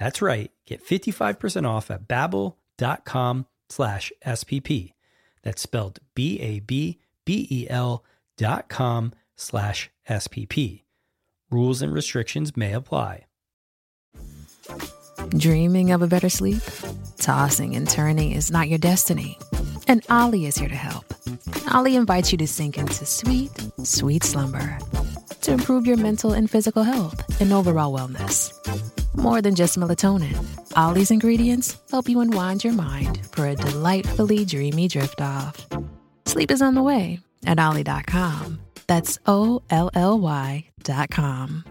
That's right. Get 55% off at babbel.com slash SPP. That's spelled B-A-B-B-E-L dot com slash SPP. Rules and restrictions may apply. Dreaming of a better sleep? Tossing and turning is not your destiny. And Olly is here to help. Olly invites you to sink into sweet, sweet slumber to improve your mental and physical health and overall wellness. More than just melatonin, Olly's ingredients help you unwind your mind for a delightfully dreamy drift off. Sleep is on the way at Olly.com. That's O L L Y.com.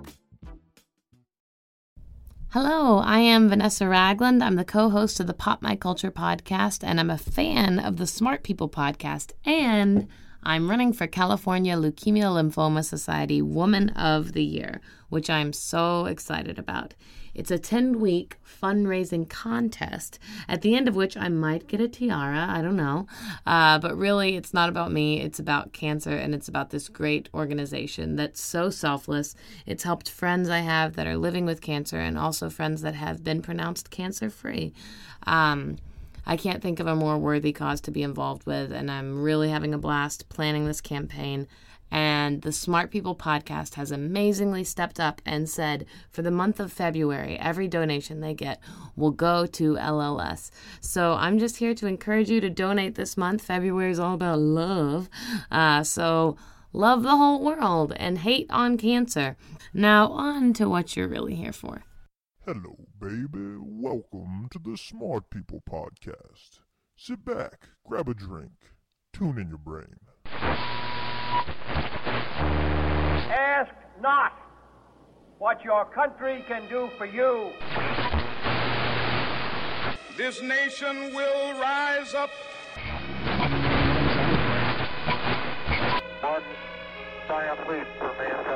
Hello, I am Vanessa Ragland. I'm the co host of the Pop My Culture podcast, and I'm a fan of the Smart People podcast. And I'm running for California Leukemia Lymphoma Society Woman of the Year, which I'm so excited about. It's a 10 week fundraising contest, at the end of which I might get a tiara. I don't know. Uh, but really, it's not about me. It's about cancer, and it's about this great organization that's so selfless. It's helped friends I have that are living with cancer, and also friends that have been pronounced cancer free. Um, I can't think of a more worthy cause to be involved with, and I'm really having a blast planning this campaign. And the Smart People podcast has amazingly stepped up and said for the month of February, every donation they get will go to LLS. So I'm just here to encourage you to donate this month. February is all about love. Uh, so love the whole world and hate on cancer. Now, on to what you're really here for. Hello, baby. Welcome to the Smart People Podcast. Sit back, grab a drink, tune in your brain. Ask not what your country can do for you. This nation will rise up. One giant leap for mankind.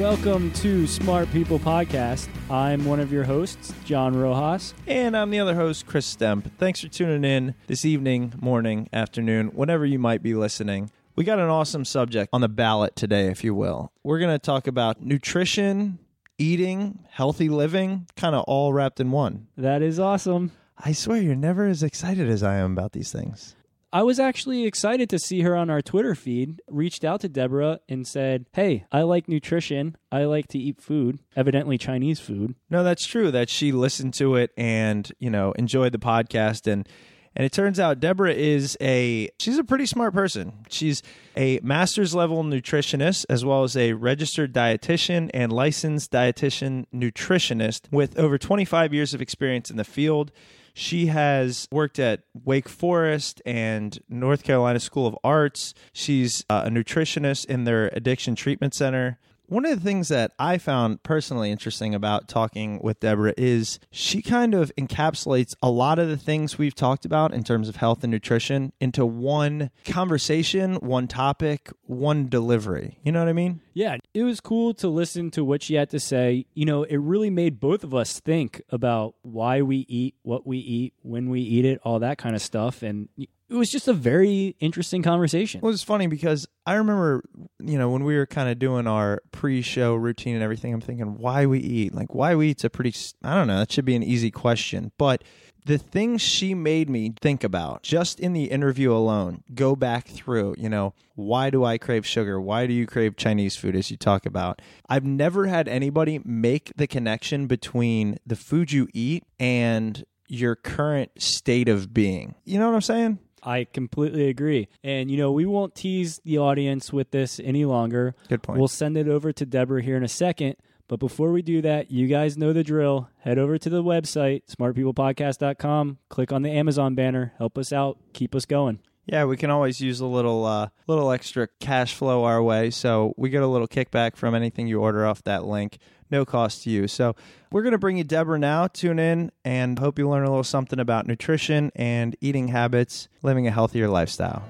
Welcome to Smart People Podcast. I'm one of your hosts, John Rojas. And I'm the other host, Chris Stemp. Thanks for tuning in this evening, morning, afternoon, whenever you might be listening. We got an awesome subject on the ballot today, if you will. We're going to talk about nutrition, eating, healthy living, kind of all wrapped in one. That is awesome. I swear you're never as excited as I am about these things. I was actually excited to see her on our Twitter feed. Reached out to Debra and said, Hey, I like nutrition. I like to eat food, evidently Chinese food. No, that's true that she listened to it and, you know, enjoyed the podcast and and it turns out Debra is a she's a pretty smart person. She's a master's level nutritionist as well as a registered dietitian and licensed dietitian nutritionist with over 25 years of experience in the field. She has worked at Wake Forest and North Carolina School of Arts. She's uh, a nutritionist in their addiction treatment center. One of the things that I found personally interesting about talking with Debra is she kind of encapsulates a lot of the things we've talked about in terms of health and nutrition into one conversation, one topic, one delivery. You know what I mean? Yeah, it was cool to listen to what she had to say. You know, it really made both of us think about why we eat, what we eat, when we eat it, all that kind of stuff. And it was just a very interesting conversation. Well, it's funny because I remember, you know, when we were kind of doing our pre-show routine and everything, I'm thinking why we eat. Like why we eat's a pretty I don't know, that should be an easy question. But the things she made me think about just in the interview alone, go back through, you know, why do I crave sugar? Why do you crave Chinese food as you talk about? I've never had anybody make the connection between the food you eat and your current state of being. You know what I'm saying? I completely agree. And, you know, we won't tease the audience with this any longer. Good point. We'll send it over to Debra here in a second. But before we do that, you guys know the drill. Head over to the website, smartpeoplepodcast.com, click on the Amazon banner, help us out, keep us going. Yeah, we can always use a little uh, little extra cash flow our way. So we get a little kickback from anything you order off that link. No cost to you. So we're going to bring you Debra now. Tune in and hope you learn a little something about nutrition and eating habits, living a healthier lifestyle.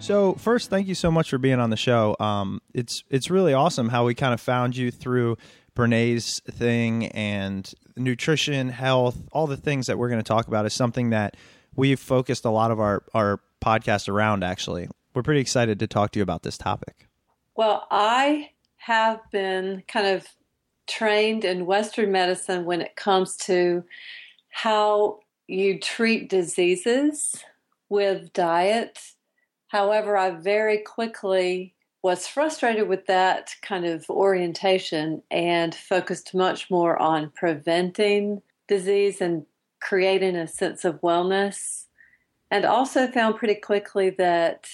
So first, thank you so much for being on the show. Um, it's it's really awesome how we kind of found you through Brene's thing and nutrition, health, all the things that we're going to talk about is something that we've focused a lot of our our podcast around. Actually, we're pretty excited to talk to you about this topic. Well, I have been kind of trained in Western medicine when it comes to how you treat diseases with diet However, I very quickly was frustrated with that kind of orientation and focused much more on preventing disease and creating a sense of wellness. And also found pretty quickly that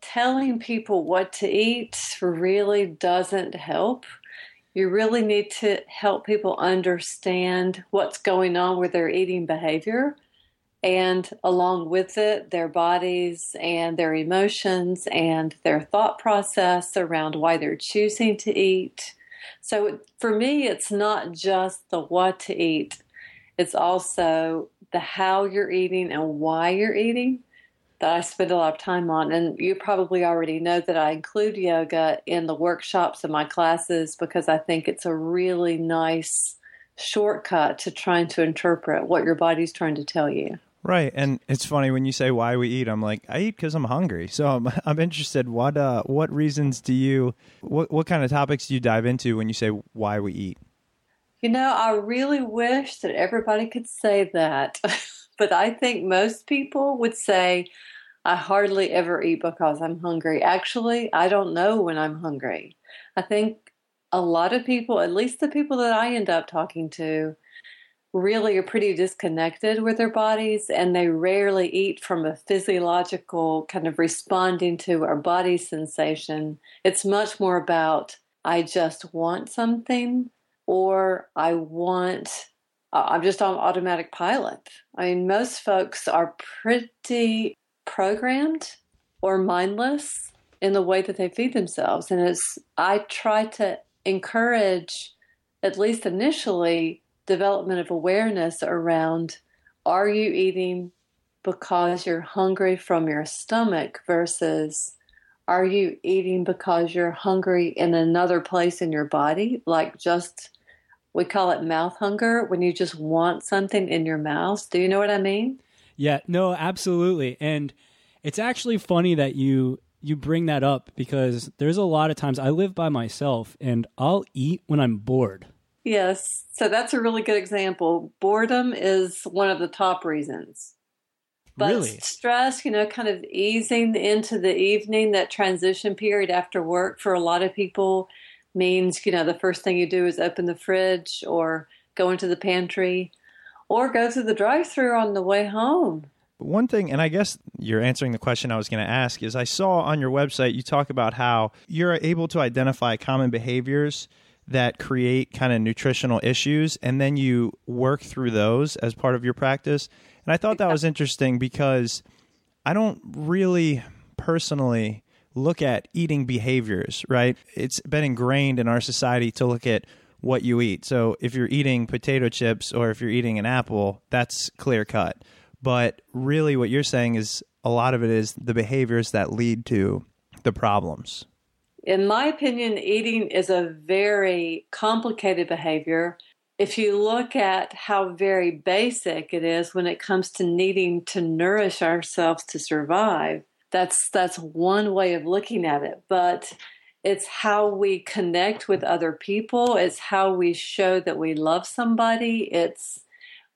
telling people what to eat really doesn't help. You really need to help people understand what's going on with their eating behavior and along with it, their bodies and their emotions and their thought process around why they're choosing to eat. So for me, it's not just the what to eat, it's also the how you're eating and why you're eating that I spend a lot of time on. And you probably already know that I include yoga in the workshops and my classes because I think it's a really nice shortcut to trying to interpret what your body's trying to tell you. Right, and it's funny when you say why we eat. I'm like, I eat because I'm hungry. So I'm, I'm interested. What uh, what reasons do you? What what kind of topics do you dive into when you say why we eat? You know, I really wish that everybody could say that, but I think most people would say, I hardly ever eat because I'm hungry. Actually, I don't know when I'm hungry. I think a lot of people, at least the people that I end up talking to, really are pretty disconnected with their bodies and they rarely eat from a physiological kind of responding to our body sensation. It's much more about, I just want something or I want, uh, I'm just on automatic pilot. I mean, most folks are pretty programmed or mindless in the way that they feed themselves. And it's, I try to encourage, at least initially, development of awareness around are you eating because you're hungry from your stomach versus are you eating because you're hungry in another place in your body like just we call it mouth hunger when you just want something in your mouth do you know what i mean yeah no absolutely and it's actually funny that you you bring that up because there's a lot of times i live by myself and i'll eat when i'm bored Yes. So that's a really good example. Boredom is one of the top reasons. But really? stress, you know, kind of easing into the evening, that transition period after work for a lot of people means, you know, the first thing you do is open the fridge or go into the pantry or go through the drive through on the way home. One thing, and I guess you're answering the question I was going to ask, is I saw on your website you talk about how you're able to identify common behaviors that create kind of nutritional issues and then you work through those as part of your practice. And I thought that was interesting because I don't really personally look at eating behaviors, right? It's been ingrained in our society to look at what you eat. So if you're eating potato chips or if you're eating an apple, that's clear cut. But really, what you're saying is a lot of it is the behaviors that lead to the problems. In my opinion, eating is a very complicated behavior. If you look at how very basic it is when it comes to needing to nourish ourselves to survive, that's that's one way of looking at it. But it's how we connect with other people, it's how we show that we love somebody, it's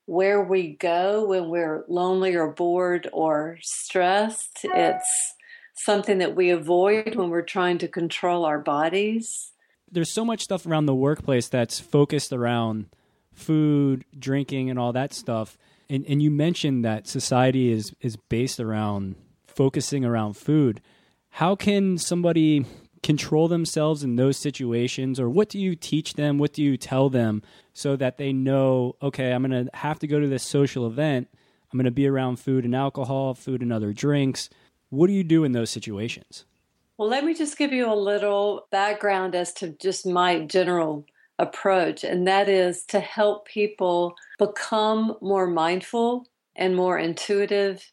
where we go when we're lonely or bored or stressed. It's something that we avoid when we're trying to control our bodies. There's so much stuff around the workplace that's focused around food, drinking, and all that stuff. And, and you mentioned that society is, is based around focusing around food. How can somebody control themselves in those situations or what do you teach them? What do you tell them so that they know okay i'm going to have to go to this social event. I'm going to be around food and alcohol food and other drinks. What do you do in those situations? Well let me just give you a little background as to just my general approach and that is to help people become more mindful and more intuitive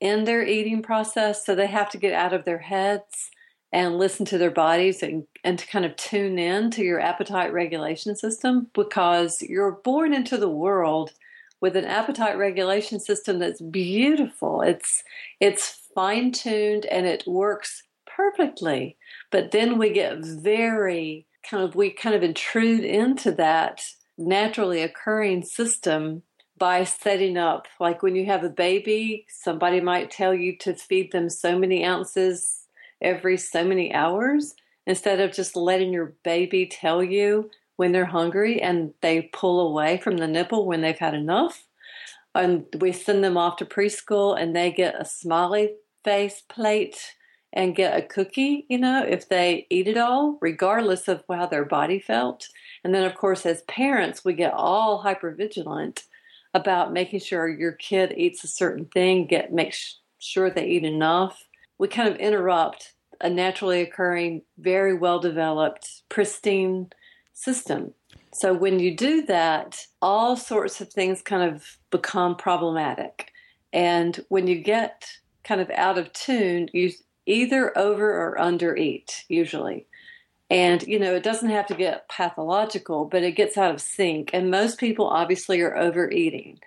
in their eating process so they have to get out of their heads and listen to their bodies and, and to kind of tune in to your appetite regulation system because you're born into the world with an appetite regulation system that's beautiful. It's it's fine tuned and it works perfectly. But then we get very kind of we kind of intrude into that naturally occurring system by setting up like when you have a baby somebody might tell you to feed them so many ounces every so many hours instead of just letting your baby tell you when they're hungry and they pull away from the nipple when they've had enough. And we send them off to preschool and they get a smiley face plate and get a cookie, you know, if they eat it all, regardless of how their body felt. And then, of course, as parents, we get all hyper vigilant about making sure your kid eats a certain thing, get make sure they eat enough we kind of interrupt a naturally occurring, very well developed, pristine system. So when you do that, all sorts of things kind of become problematic. And when you get kind of out of tune, you either over or under eat, usually. And, you know, it doesn't have to get pathological, but it gets out of sync. And most people obviously are overeating.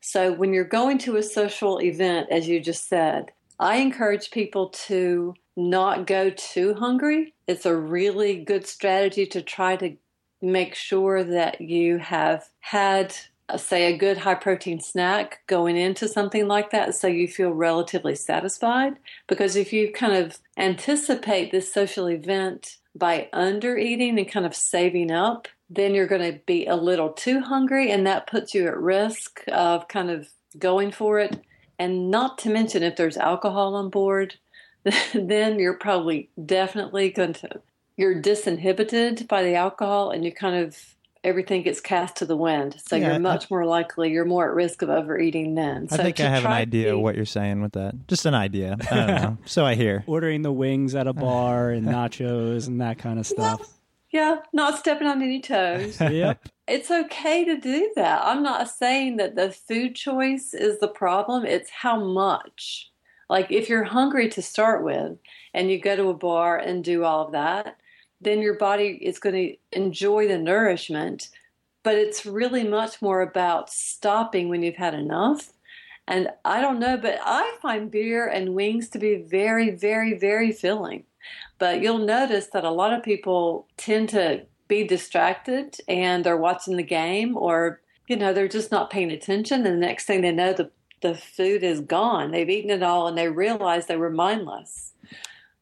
So when you're going to a social event, as you just said, I encourage people to not go too hungry. It's a really good strategy to try to make sure that you have had uh, say a good high protein snack going into something like that so you feel relatively satisfied because if you kind of anticipate this social event by under eating and kind of saving up then you're going to be a little too hungry and that puts you at risk of kind of going for it. And not to mention, if there's alcohol on board, then you're probably definitely going to, you're disinhibited by the alcohol and you kind of, everything gets cast to the wind. So yeah, you're much I, more likely, you're more at risk of overeating then. I think I have an idea of what you're saying with that. Just an idea. I don't know. so I hear. Ordering the wings at a uh. bar and nachos and that kind of stuff. Yeah, not stepping on any toes. yep. It's okay to do that. I'm not saying that the food choice is the problem, it's how much. Like if you're hungry to start with and you go to a bar and do all of that, then your body is going to enjoy the nourishment, but it's really much more about stopping when you've had enough. And I don't know, but I find beer and wings to be very, very, very filling. But you'll notice that a lot of people tend to be distracted and they're watching the game or, you know, they're just not paying attention. And the next thing they know, the, the food is gone. They've eaten it all and they realize they were mindless.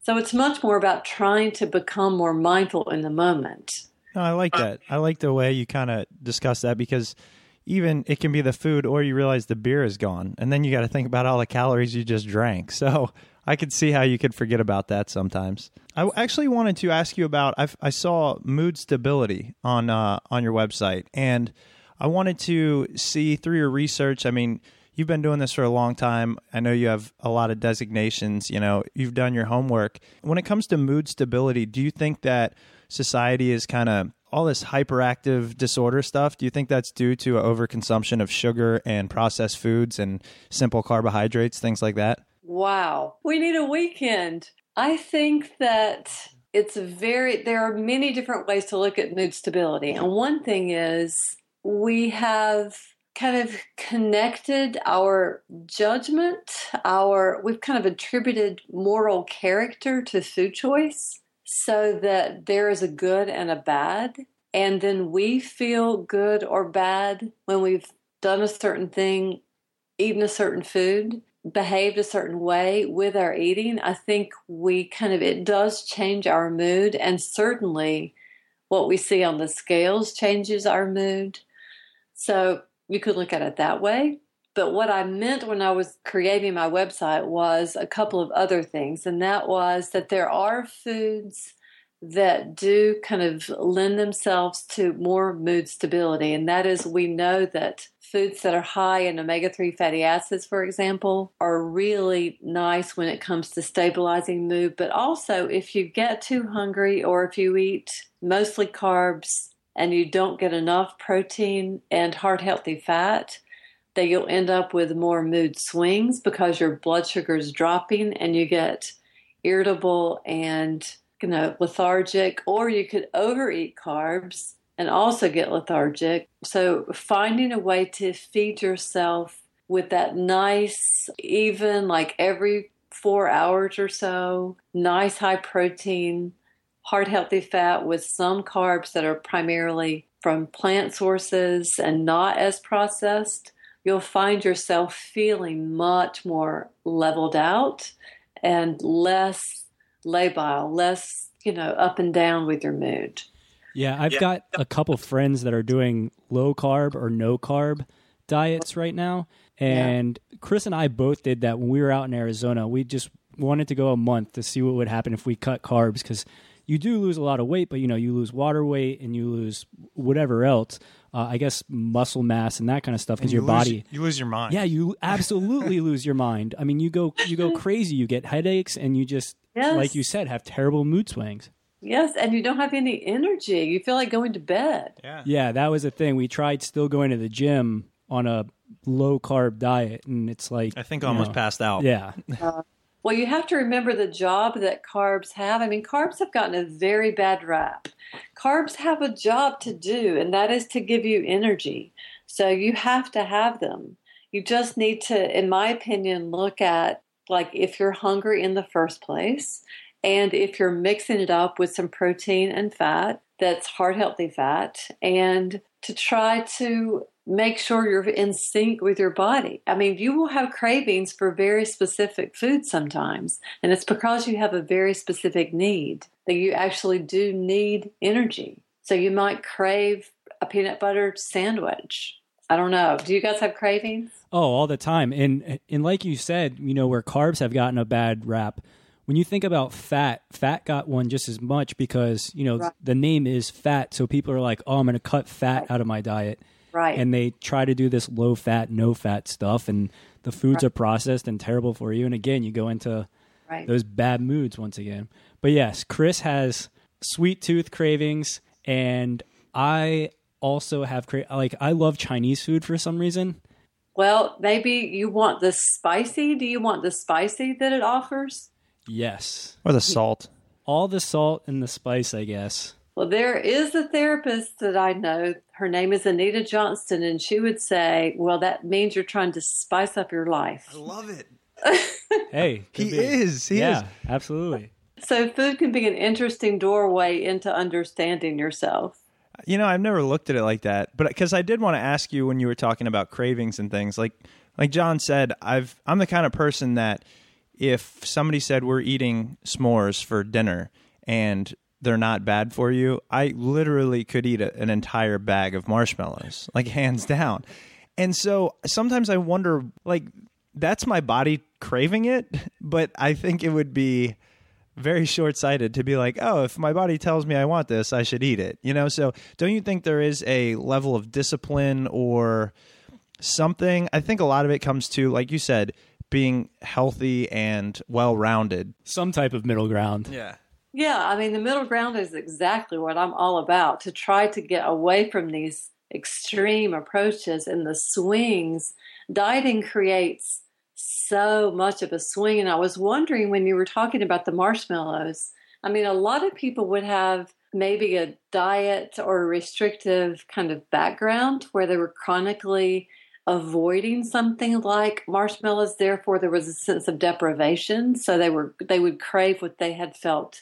So it's much more about trying to become more mindful in the moment. No, I like that. I like the way you kind of discuss that because even it can be the food or you realize the beer is gone and then you got to think about all the calories you just drank. So I could see how you could forget about that sometimes. I actually wanted to ask you about. I've, i saw mood stability on uh, on your website, and I wanted to see through your research. I mean, you've been doing this for a long time. I know you have a lot of designations. You know, you've done your homework. When it comes to mood stability, do you think that society is kind of all this hyperactive disorder stuff. Do you think that's due to overconsumption of sugar and processed foods and simple carbohydrates, things like that? Wow. We need a weekend. I think that it's very, there are many different ways to look at mood stability. And one thing is we have kind of connected our judgment, our, we've kind of attributed moral character to food choice so that there is a good and a bad. And then we feel good or bad when we've done a certain thing, eaten a certain food, behaved a certain way with our eating. I think we kind of, it does change our mood. And certainly what we see on the scales changes our mood. So you could look at it that way. But what I meant when I was creating my website was a couple of other things, and that was that there are foods that do kind of lend themselves to more mood stability. And that is, we know that foods that are high in omega 3 fatty acids, for example, are really nice when it comes to stabilizing mood. But also, if you get too hungry or if you eat mostly carbs and you don't get enough protein and heart healthy fat, that you'll end up with more mood swings because your blood sugar is dropping and you get irritable and you know lethargic or you could overeat carbs and also get lethargic. So finding a way to feed yourself with that nice even like every 4 hours or so nice high protein heart healthy fat with some carbs that are primarily from plant sources and not as processed you'll find yourself feeling much more leveled out and less labile, less, you know, up and down with your mood. Yeah, I've got a couple friends that are doing low carb or no carb diets right now. And Chris and I both did that when we were out in Arizona. We just wanted to go a month to see what would happen if we cut carbs because you do lose a lot of weight, but you know, you lose water weight and you lose whatever else. Uh, I guess muscle mass and that kind of stuff because And your lose- body you lose your mind. Yeah, you absolutely lose your mind. I mean, you go you go crazy. You get headaches and you just Yes. like you said have terrible mood swings. Yes, and you don't have any energy. You feel like going to bed. Yeah. Yeah, that was the thing. We tried still going to the gym on a low carb diet, and it's like I think almost know, passed out. Yeah, Well, you have to remember the job that carbs have. I mean, carbs have gotten a very bad rap. Carbs have a job to do, and that is to give you energy. So you have to have them. You just need to, in my opinion, look at like if you're hungry in the first place, and if you're mixing it up with some protein and fat that's heart healthy fat, and to try to make sure you're in sync with your body. I mean, you will have cravings for very specific foods sometimes, and it's because you have a very specific need that you actually do need energy. So you might crave a peanut butter sandwich. I don't know. Do you guys have cravings? Oh, all the time. And and like you said, you know, where carbs have gotten a bad rap. When you think about fat, fat got one just as much because, you know, Right. the name is fat, so people are like, "Oh, I'm going to cut fat out of my diet." Right. And they try to do this low fat, no fat stuff and the foods are processed and terrible for you and again, you go into Right. those bad moods once again. But yes, Chris has sweet tooth cravings and I also have cra- like I love Chinese food for some reason. Well, maybe you want the spicy. Do you want the spicy that it offers? Yes. Or the salt. All the salt and the spice, I guess. Well, there is a therapist that I know. Her name is Anita Johnston, and she would say, Well, that means you're trying to spice up your life. I love it. Hey, He be. is. He yeah, is. absolutely. So, food can be an interesting doorway into understanding yourself. You know, I've never looked at it like that, but because I did want to ask you when you were talking about cravings and things, like like John said, I've I'm the kind of person that if somebody said we're eating s'mores for dinner and they're not bad for you, I literally could eat a, an entire bag of marshmallows, like hands down. And so sometimes I wonder, like, that's my body craving it, but I think it would be very short sighted to be like, oh, if my body tells me I want this, I should eat it. You know, so don't you think there is a level of discipline or something? I think a lot of it comes to, like you said, being healthy and well rounded. Some type of middle ground. Yeah. Yeah, I mean, the middle ground is exactly what I'm all about to try to get away from these extreme approaches and the swings. Dieting creates so much of a swing. And I was wondering when you were talking about the marshmallows, I mean, a lot of people would have maybe a diet or a restrictive kind of background where they were chronically avoiding something like marshmallows therefore there was a sense of deprivation so they were they would crave what they had felt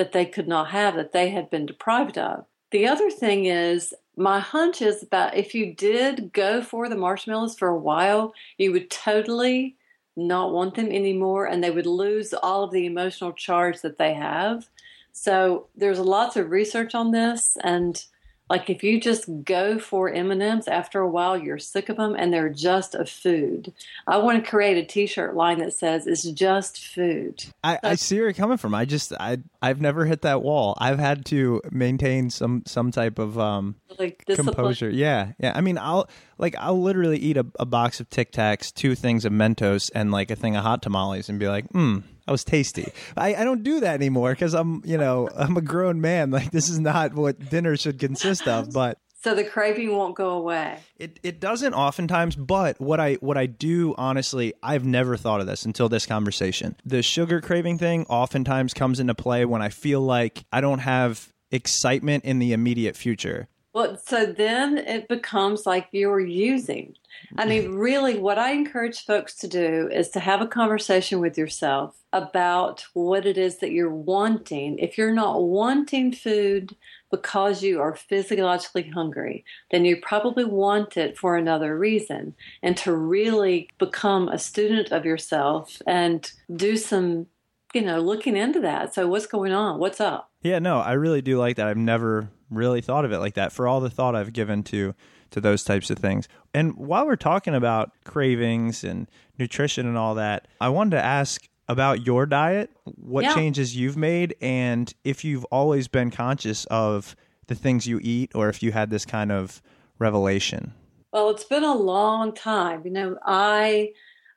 that they could not have that they had been deprived of. The other thing is my hunch is that if you did go for the marshmallows for a while you would totally not want them anymore and they would lose all of the emotional charge that they have. So there's lots of research on this and like if you just go for M&Ms after a while you're sick of them and they're just a food. I want to create a t-shirt line that says it's just food. I, I see where you're coming from. I just I I've never hit that wall. I've had to maintain some some type of um like composure. Yeah. Yeah. I mean I'll like I'll literally eat a, a box of Tic Tacs, two things of Mentos and like a thing of hot tamales and be like, hmm that was tasty. I, I don't do that anymore because I'm, you know, I'm a grown man. Like this is not what dinner should consist of. But so the craving won't go away. It it doesn't oftentimes, but what I what I do honestly, I've never thought of this until this conversation. The sugar craving thing oftentimes comes into play when I feel like I don't have excitement in the immediate future. Well, so then it becomes like you're using. I mean, really, what I encourage folks to do is to have a conversation with yourself about what it is that you're wanting. If you're not wanting food because you are physiologically hungry, then you probably want it for another reason. And to really become a student of yourself and do some, you know, looking into that. So, what's going on? What's up? Yeah, no, I really do like that. I've never really thought of it like that for all the thought I've given to to those types of things. And while we're talking about cravings and nutrition and all that, I wanted to ask about your diet, what Yeah. changes you've made, and if you've always been conscious of the things you eat or if you had this kind of revelation. Well, it's been a long time. You know,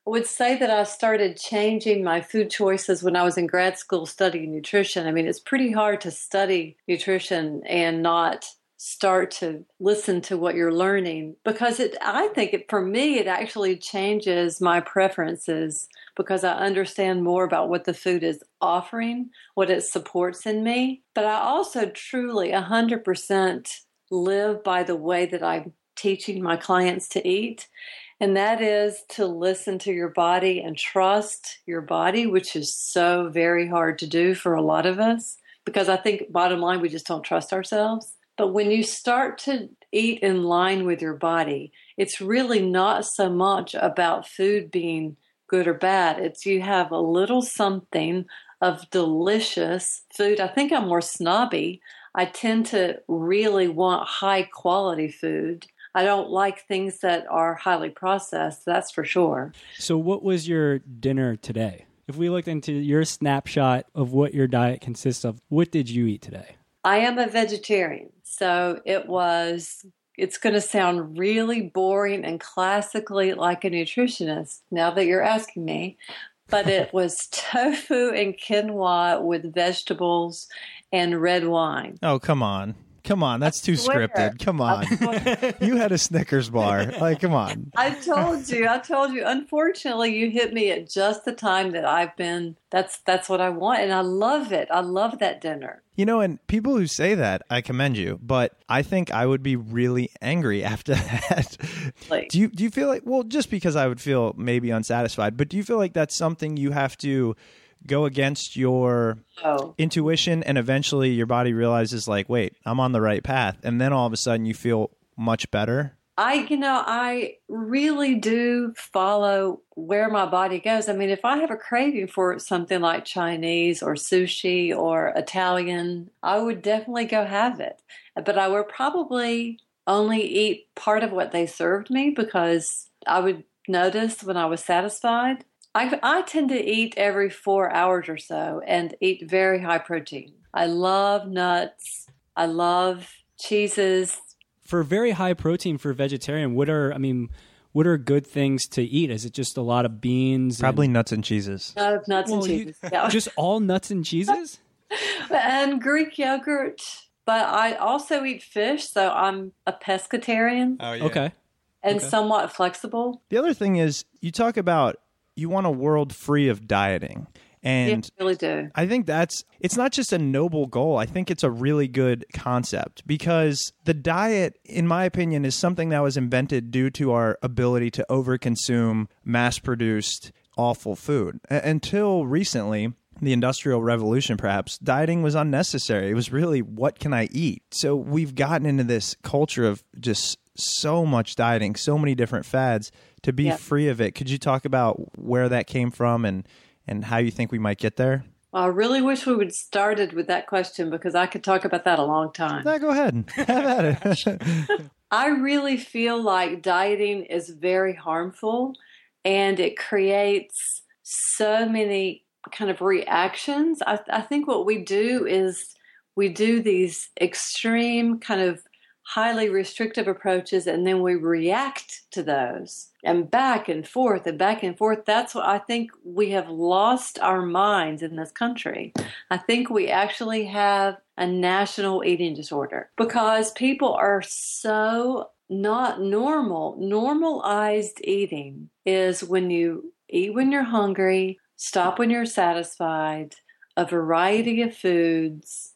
I would say that I started changing my food choices when I was in grad school studying nutrition. I mean, it's pretty hard to study nutrition and not start to listen to what you're learning because it I think it for me it actually changes my preferences because I understand more about what the food is offering, what it supports in me. But I also truly 100% live by the way that I'm teaching my clients to eat. And that is to listen to your body and trust your body, which is so very hard to do for a lot of us because I think, bottom line, we just don't trust ourselves. But when you start to eat in line with your body, it's really not so much about food being good or bad. It's you have a little something of delicious food. I think I'm more snobby. I tend to really want high quality food. I don't like things that are highly processed, that's for sure. So, what was your dinner today? If we looked into your snapshot of what your diet consists of, what did you eat today? I am a vegetarian, so it was it's going to sound really boring and classically like a nutritionist now that you're asking me, but it was tofu and quinoa with vegetables and red wine. Oh, come on. Come on, that's too scripted. Come on. you had a Snickers bar. Like, come on. I told you, I told you. Unfortunately, you hit me at just the time that I've been that's that's what I want and I love it. I love that dinner. You know, and people who say that, I commend you, but I think I would be really angry after that. Like- do you do you feel like well, just because I would feel maybe unsatisfied, but do you feel like that's something you have to go against your Oh. intuition and eventually your body realizes like, wait, I'm on the right path, and then all of a sudden you feel much better? I, you know, I really do follow where my body goes. I mean, if I have a craving for something like Chinese or sushi or Italian, I would definitely go have it. But I would probably only eat part of what they served me because I would notice when I was satisfied. I, I tend to eat every four hours or so and eat very high protein. I love nuts. I love cheeses, For very high protein for vegetarian, what are I mean, what are good things to eat? Is it just a lot of beans? and- Probably nuts and cheeses. No, nuts Well, and you- cheese. Yeah. just all nuts and cheeses? and Greek yogurt. But I also eat fish, so I'm a pescatarian Oh yeah. Okay. and okay. somewhat flexible. The other thing is you talk about you want a world free of dieting. And yeah, I really do. I think that's it's not just a noble goal. I think it's a really good concept because the diet in my opinion is something that was invented due to our ability to overconsume mass-produced awful food. A- until recently, the industrial revolution perhaps, dieting was unnecessary. It was really what can I eat? So we've gotten into this culture of just so much dieting, so many different fads to be Yeah. free of it. Could you talk about where that came from and and how you think we might get there? I really wish we would started with that question because I could talk about that a long time. No, go ahead. Have at it. I really feel like dieting is very harmful and it creates so many kind of reactions. I, I think what we do is we do these extreme kind of highly restrictive approaches and then we react to those and back and forth and back and forth. That's what I think we have lost our minds in this country. I think we actually have a national eating disorder because people are so not normal. Normalized eating is when you eat when you're hungry, stop when you're satisfied, a variety of foods,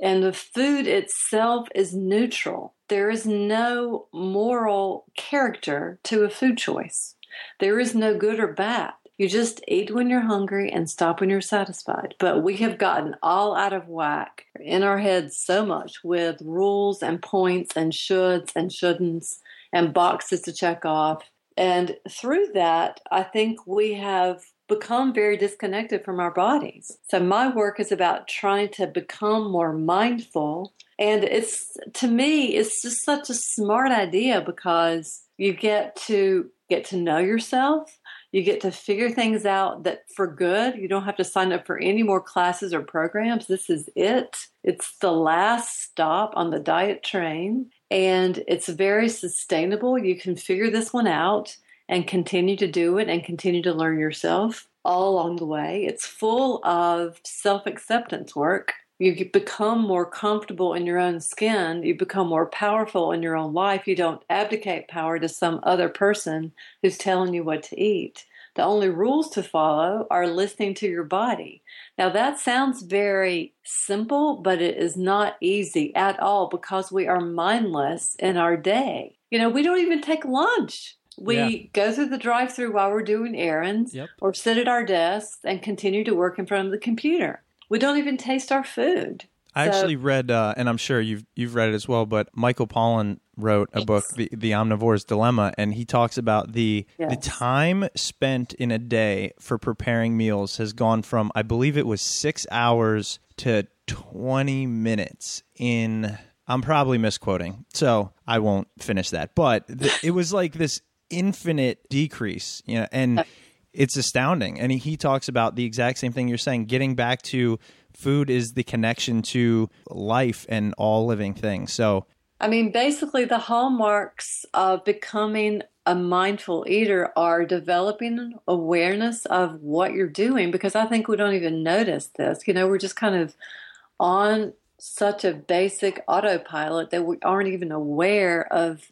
and the food itself is neutral. There is no moral character to a food choice. There is no good or bad. You just eat when you're hungry and stop when you're satisfied. But we have gotten all out of whack in our heads so much with rules and points and shoulds and shouldn'ts and boxes to check off. And through that, I think we have become very disconnected from our bodies. So my work is about trying to become more mindful. And it's to me, it's just such a smart idea because you get to get to know yourself. You get to figure things out that for good. You don't have to sign up for any more classes or programs. This is it. It's the last stop on the diet train. And it's very sustainable. You can figure this one out and continue to do it and continue to learn yourself all along the way. It's full of self acceptance work. You become more comfortable in your own skin. You become more powerful in your own life. You don't abdicate power to some other person who's telling you what to eat. The only rules to follow are listening to your body. Now, that sounds very simple, but it is not easy at all because we are mindless in our day. You know, we don't even take lunch. We Yeah. go through the drive through while we're doing errands Yep. or sit at our desks and continue to work in front of the computer. We don't even taste our food. I So- actually read, uh, and I'm sure you've you've read it as well. But Michael Pollan wrote a book, the, the Omnivore's Dilemma, and he talks about the the time spent in a day for preparing meals has gone from I believe it was six hours to 20 minutes in. I'm probably misquoting, so I won't finish that. But th- it was like this infinite decrease, you know, and it's astounding. And he, he talks about the exact same thing you're saying, getting back to food is the connection to life and all living things. So I mean, basically, the hallmarks of becoming a mindful eater are developing awareness of what you're doing because I think we don't even notice this. You know, we're just kind of on such a basic autopilot that we aren't even aware of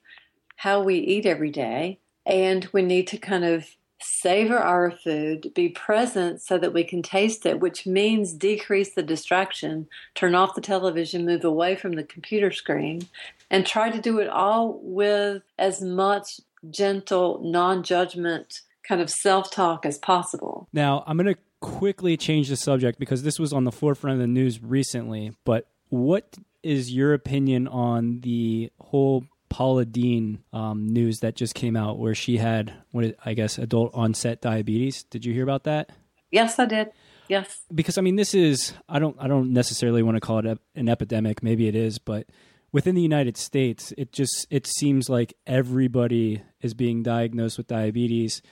how we eat every day. And we need to kind of savor our food, be present so that we can taste it, which means decrease the distraction, turn off the television, move away from the computer screen, and try to do it all with as much gentle, non judgment kind of self talk as possible. Now, I'm going to quickly change the subject because this was on the forefront of the news recently. But what is your opinion on the whole Paula Deen um, news that just came out, where she had, what is, I guess, adult onset diabetes? Did you hear about that? Yes, I did. Yes. Because I mean, this is I don't I don't necessarily want to call it an epidemic. Maybe it is, but within the United States, it just it seems like everybody is being diagnosed with diabetes.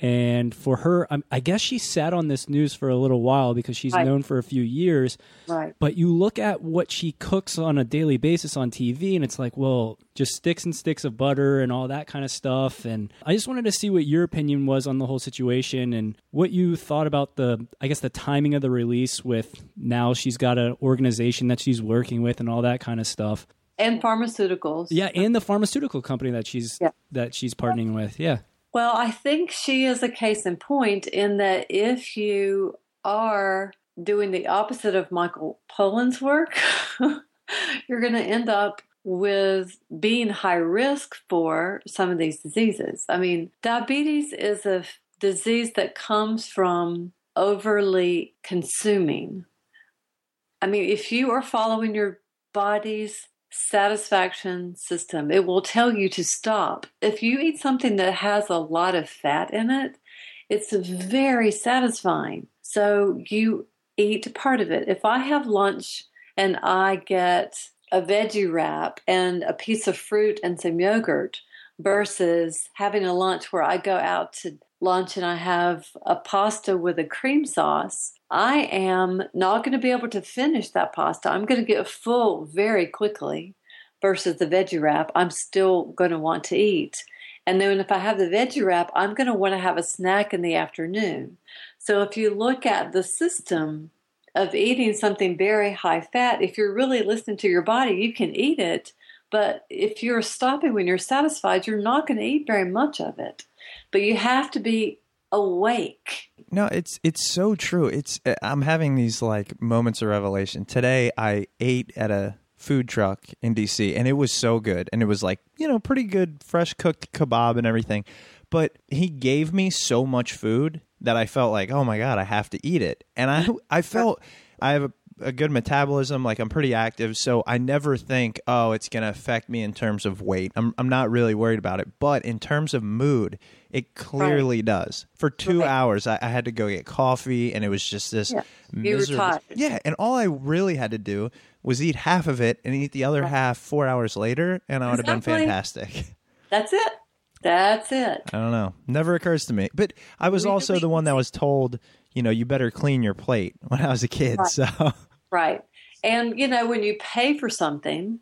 And for her, um, I guess she sat on this news for a little while because she's Right. known for a few years. Right. But you look at what she cooks on a daily basis on TV, and it's like, well, just sticks and sticks of butter and all that kind of stuff. And I just wanted to see what your opinion was on the whole situation and what you thought about the, I guess, the timing of the release with now she's got an organization that she's working with and all that kind of stuff. And pharmaceuticals. Yeah, and the pharmaceutical company that she's Yeah. that she's partnering with. Yeah. Well, I think she is a case in point in that if you are doing the opposite of Michael Pollan's work, you're going to end up with being high risk for some of these diseases. I mean, diabetes is a disease that comes from overly consuming. I mean, if you are following your body's satisfaction system, it will tell you to stop. If you eat something that has a lot of fat in it, it's very satisfying. So you eat part of it. If I have lunch and I get a veggie wrap and a piece of fruit and some yogurt versus having a lunch where I go out to lunch and I have a pasta with a cream sauce, I am not going to be able to finish that pasta. I'm going to get full very quickly versus the veggie wrap. I'm still going to want to eat. And then if I have the veggie wrap, I'm going to want to have a snack in the afternoon. So if you look at the system of eating something very high fat, if you're really listening to your body, you can eat it. But if you're stopping when you're satisfied, you're not going to eat very much of it. But you have to be awake. No, it's it's so true. It's I'm having these like moments of revelation. Today I ate at a food truck in DC and it was so good and it was like, you know, pretty good fresh cooked kebab and everything. But he gave me so much food that I felt like, "Oh my god, I have to eat it." And I I felt I have a a good metabolism, like I'm pretty active, so I never think, oh, it's going to affect me in terms of weight. I'm I'm not really worried about it, but in terms of mood, it clearly does. For two Right. hours, I, I had to go get coffee, and it was just this Yeah. You were miserable. Yeah, and all I really had to do was eat half of it and eat the other half four hours later, and I would have been fantastic. That's it. That's it. I don't know. Never occurs to me. But I was also the one that was told, you know, you better clean your plate when I was a kid. Right. So Right. And, you know, when you pay for something,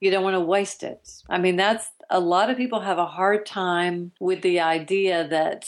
you don't want to waste it. I mean, that's a lot of people have a hard time with the idea that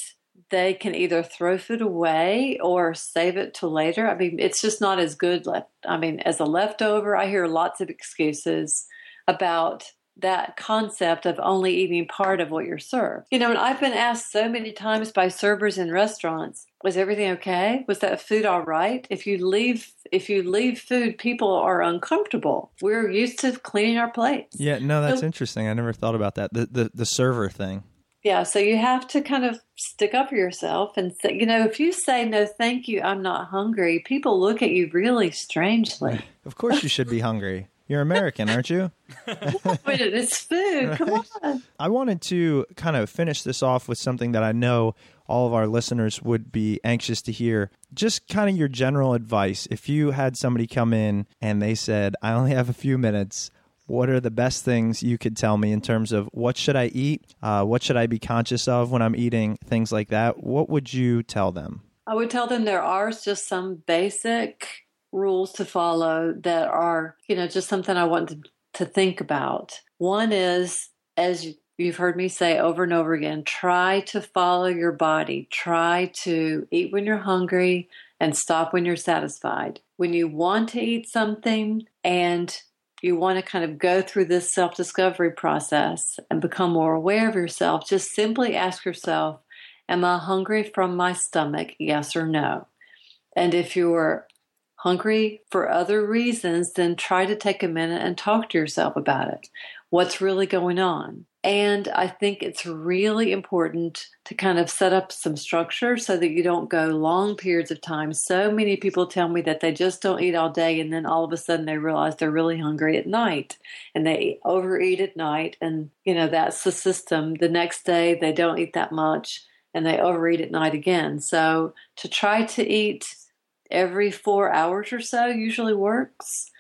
they can either throw food away or save it to later. I mean, it's just not as good left. I mean, as a leftover, I hear lots of excuses about that concept of only eating part of what you're served. You know, and I've been asked so many times by servers in restaurants, was everything okay? Was that food all right? If you leave if you leave food, people are uncomfortable. We're used to cleaning our plates. yeah, no, that's So- interesting. I never thought about that. The the, the server thing. Yeah, so you have to kind of stick up for yourself and say, you know, if you say no, thank you, I'm not hungry, people look at you really strangely. Of course, you should be hungry. You're American, aren't you? but it's food. Come on. I wanted to kind of finish this off with something that I know all of our listeners would be anxious to hear. Just kind of your general advice. If you had somebody come in and they said, I only have a few minutes, what are the best things you could tell me in terms of what should I eat? Uh, what should I be conscious of when I'm eating? Things like that. What would you tell them? I would tell them there are just some basic rules to follow that are, you know, just something I want to, to think about. One is, as you- you've heard me say over and over again, try to follow your body. Try to eat when you're hungry and stop when you're satisfied. When you want to eat something and you want to kind of go through this self discovery process and become more aware of yourself, just simply ask yourself, Am I hungry from my stomach? Yes or no? And if you're hungry for other reasons, then try to take a minute and talk to yourself about it. What's really going on? And I think it's really important to kind of set up some structure so that you don't go long periods of time. So many people tell me that they just don't eat all day and then all of a sudden they realize they're really hungry at night and they overeat at night. And, you know, that's the system. The next day they don't eat that much and they overeat at night again. So to try to eat every four hours or so usually works.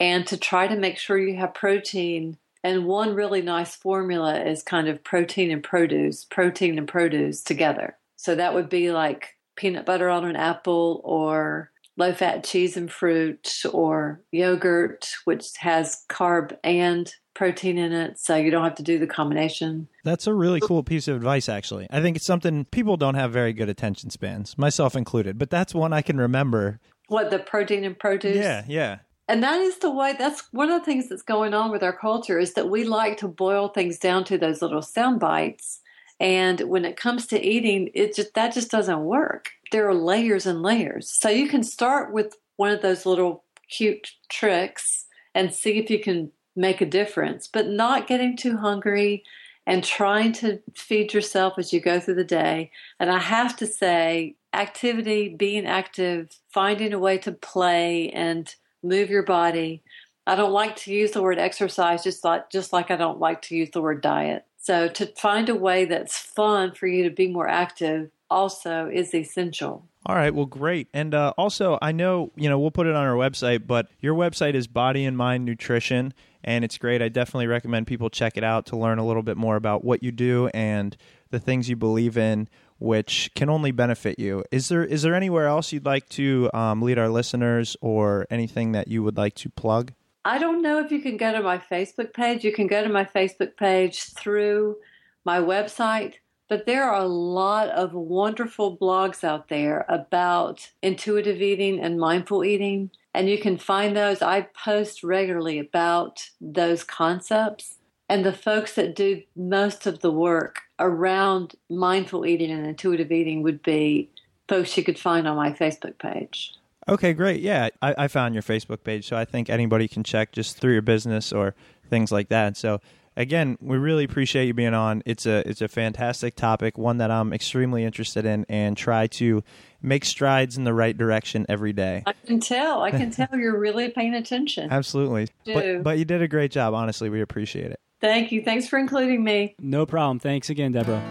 And to try to make sure you have protein. And one really nice formula is kind of protein and produce, protein and produce together. So that would be like peanut butter on an apple or low fat cheese and fruit or yogurt, which has carb and protein in it. So you don't have to do the combination. That's a really cool piece of advice, actually. I think it's something people don't have very good attention spans, myself included, but that's one I can remember. What, the protein and produce? Yeah, yeah. And that is the way, that's one of the things that's going on with our culture is that we like to boil things down to those little sound bites. And when it comes to eating, it just, that just doesn't work. There are layers and layers. So you can start with one of those little cute tricks and see if you can make a difference, but not getting too hungry and trying to feed yourself as you go through the day. And I have to say, activity, being active, finding a way to play and move your body. I don't like to use the word exercise just like just like I don't like to use the word diet. So to find a way that's fun for you to be more active also is essential. All right, well, great. And uh, also, I know, you know, we'll put it on our website, but your website is Body and Mind Nutrition, and it's great. I definitely recommend people check it out to learn a little bit more about what you do and the things you believe in, which can only benefit you. Is there is there anywhere else you'd like to um, lead our listeners, or anything that you would like to plug? I don't know if you can go to my Facebook page. You can go to my Facebook page through my website but there are a lot of wonderful blogs out there about intuitive eating and mindful eating. And you can find those. I post regularly about those concepts. And the folks that do most of the work around mindful eating and intuitive eating would be folks you could find on my Facebook page. Okay, great. Yeah, I, I found your Facebook page, so I think anybody can check just through your business or things like that. So again, we really appreciate you being on. It's a it's a fantastic topic, one that I'm extremely interested in, and try to make strides in the right direction every day. I can tell. I can tell you're really paying attention. Absolutely. But, but you did a great job. Honestly, we appreciate it. Thank you. Thanks for including me. No problem. Thanks again, Debra.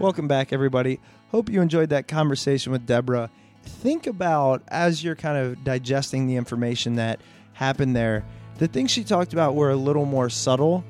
Welcome back, everybody. Hope you enjoyed that conversation with Debra. Think about as you're kind of digesting the information that happened there. The things she talked about were a little more subtle,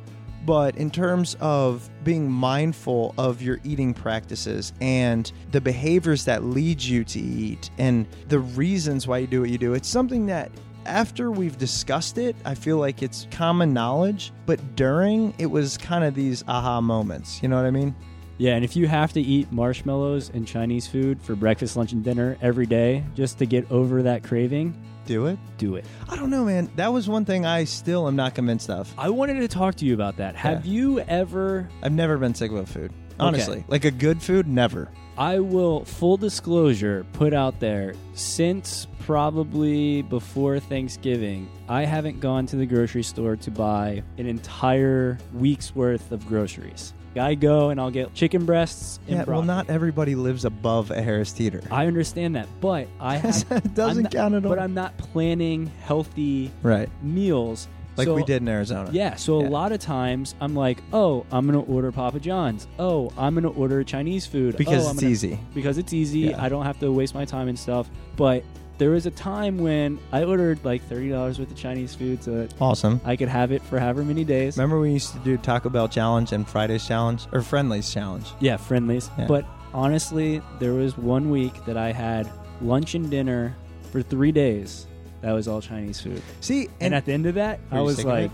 but in terms of being mindful of your eating practices and the behaviors that lead you to eat and the reasons why you do what you do, it's something that after we've discussed it, I feel like it's common knowledge, but during it was kind of these aha moments. You know what I mean? Yeah, and if you have to eat marshmallows and Chinese food for breakfast, lunch, and dinner every day just to get over that craving, do it. Do it. I don't know, man. That was one thing I still am not convinced of. I wanted to talk to you about that. Have you ever? I've never been sick of food. Honestly, like a good food, never. I will, full disclosure, put out there since probably before Thanksgiving, I haven't gone to the grocery store to buy an entire week's worth of groceries. I go and I'll get chicken breasts. And yeah, well, not everybody lives above a Harris Teeter. I understand that, but I have, doesn't not, count at all. But I'm not planning healthy right. meals like so, we did in Arizona. Yeah. So yeah. a lot of times I'm like, oh, I'm gonna order Papa John's. Oh, I'm gonna order Chinese food because oh, it's gonna, easy. Because it's easy. Yeah. I don't have to waste my time and stuff. But there was a time when I ordered like thirty dollars worth of Chinese food, so that awesome. I could have it for however many days. Remember we used to do Taco Bell challenge and Fridays challenge or Friendly's challenge? Yeah, Friendly's. Yeah. But honestly, there was one week that I had lunch and dinner for three days. That was all Chinese food. See, and, and at the end of that, I was like,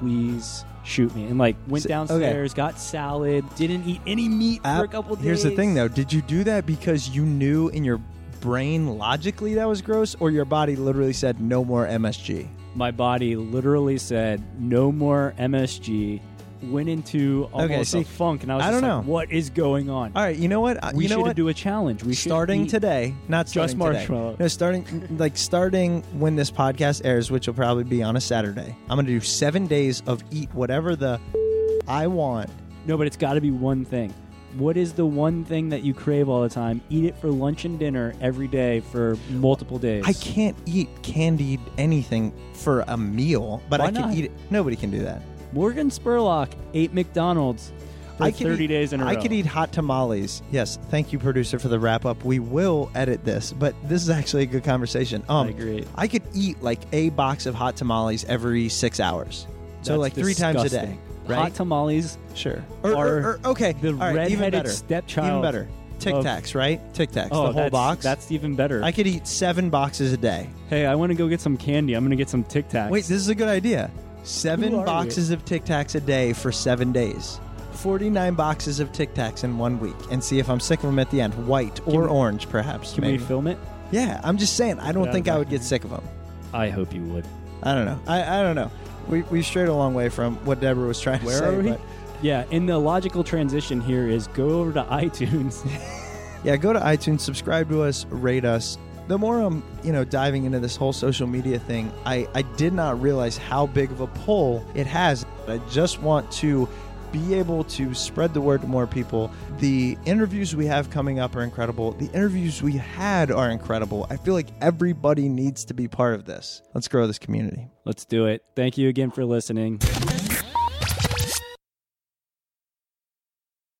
please shoot me. And like went so, downstairs, okay. got salad, didn't eat any meat for a couple days. Here's the thing though, did you do that because you knew in your brain logically that was gross, or your body literally said no more MSG? My body literally said no more MSG. Went into almost okay, see, a funk, and I was I don't know like, what is going on. All right, you know what? Uh, we you know should what? do a challenge. We starting today, not just marshmallow. No, starting like starting when this podcast airs, which will probably be on a Saturday. I'm going to do seven days of eat whatever the I want. No, but it's got to be one thing. What is the one thing that you crave all the time? Eat it for lunch and dinner every day for multiple days. I can't eat candied anything for a meal, but Why I can not? eat it. Nobody can do that. Morgan Spurlock ate McDonald's for I 30 eat, days in a row. I could eat hot tamales. Yes, thank you, producer, for the wrap up. We will edit this, but this is actually a good conversation. Um, I agree. I could eat like a box of hot tamales every six hours. So That's like three times a day. Right? Hot tamales. Sure. Or, or- or- okay. the all right, even redheaded better. stepchild Even better. Tic of- Tacs, right? Tic Tacs, Oh, the whole that's, box. That's even better. I could eat seven boxes a day. hey, I want to go get some candy. I'm going to get some Tic Tacs. Wait, this is a good idea. Seven Who are boxes of Tic Tacs a day for seven days. 49 boxes of Tic Tacs in one week and see if I'm sick of them at the end. White or orange, perhaps. Can maybe. we film it? Yeah, I'm just saying. I don't Yeah, think I would get sick of them. I hope you would. I don't know. I, I don't know. We, we've strayed a long way from what Debra was trying to Where say. are we? but- Yeah, and the logical transition here is go over to iTunes. yeah, go to iTunes, subscribe to us, rate us. The more I'm, you know, diving into this whole social media thing, I, I did not realize how big of a pull it has. I just want to be able to spread the word to more people. The interviews we have coming up are incredible. The interviews we had are incredible. I feel like everybody needs to be part of this. Let's grow this community. Let's do it. Thank you again for listening.